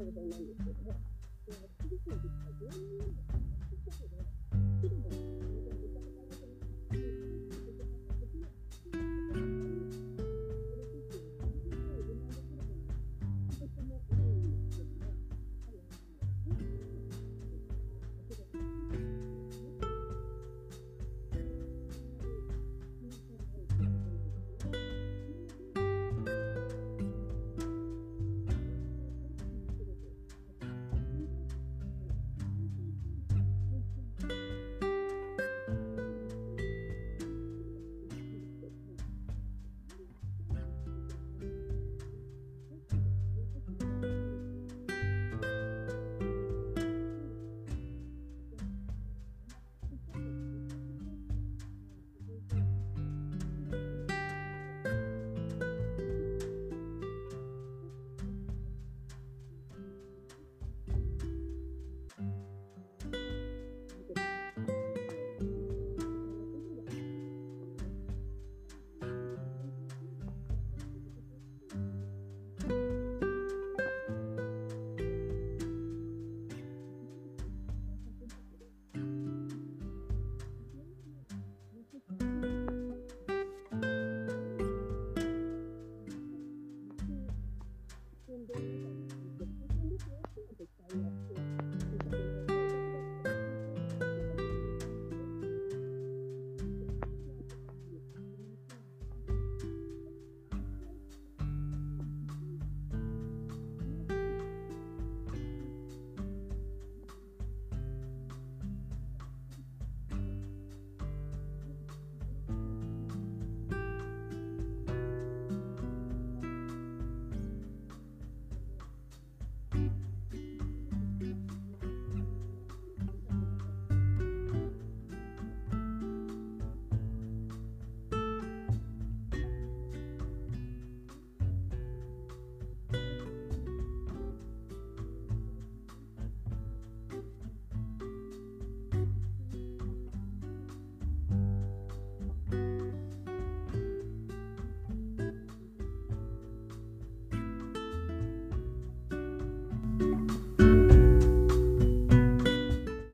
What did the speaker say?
这个の中でその今1000い。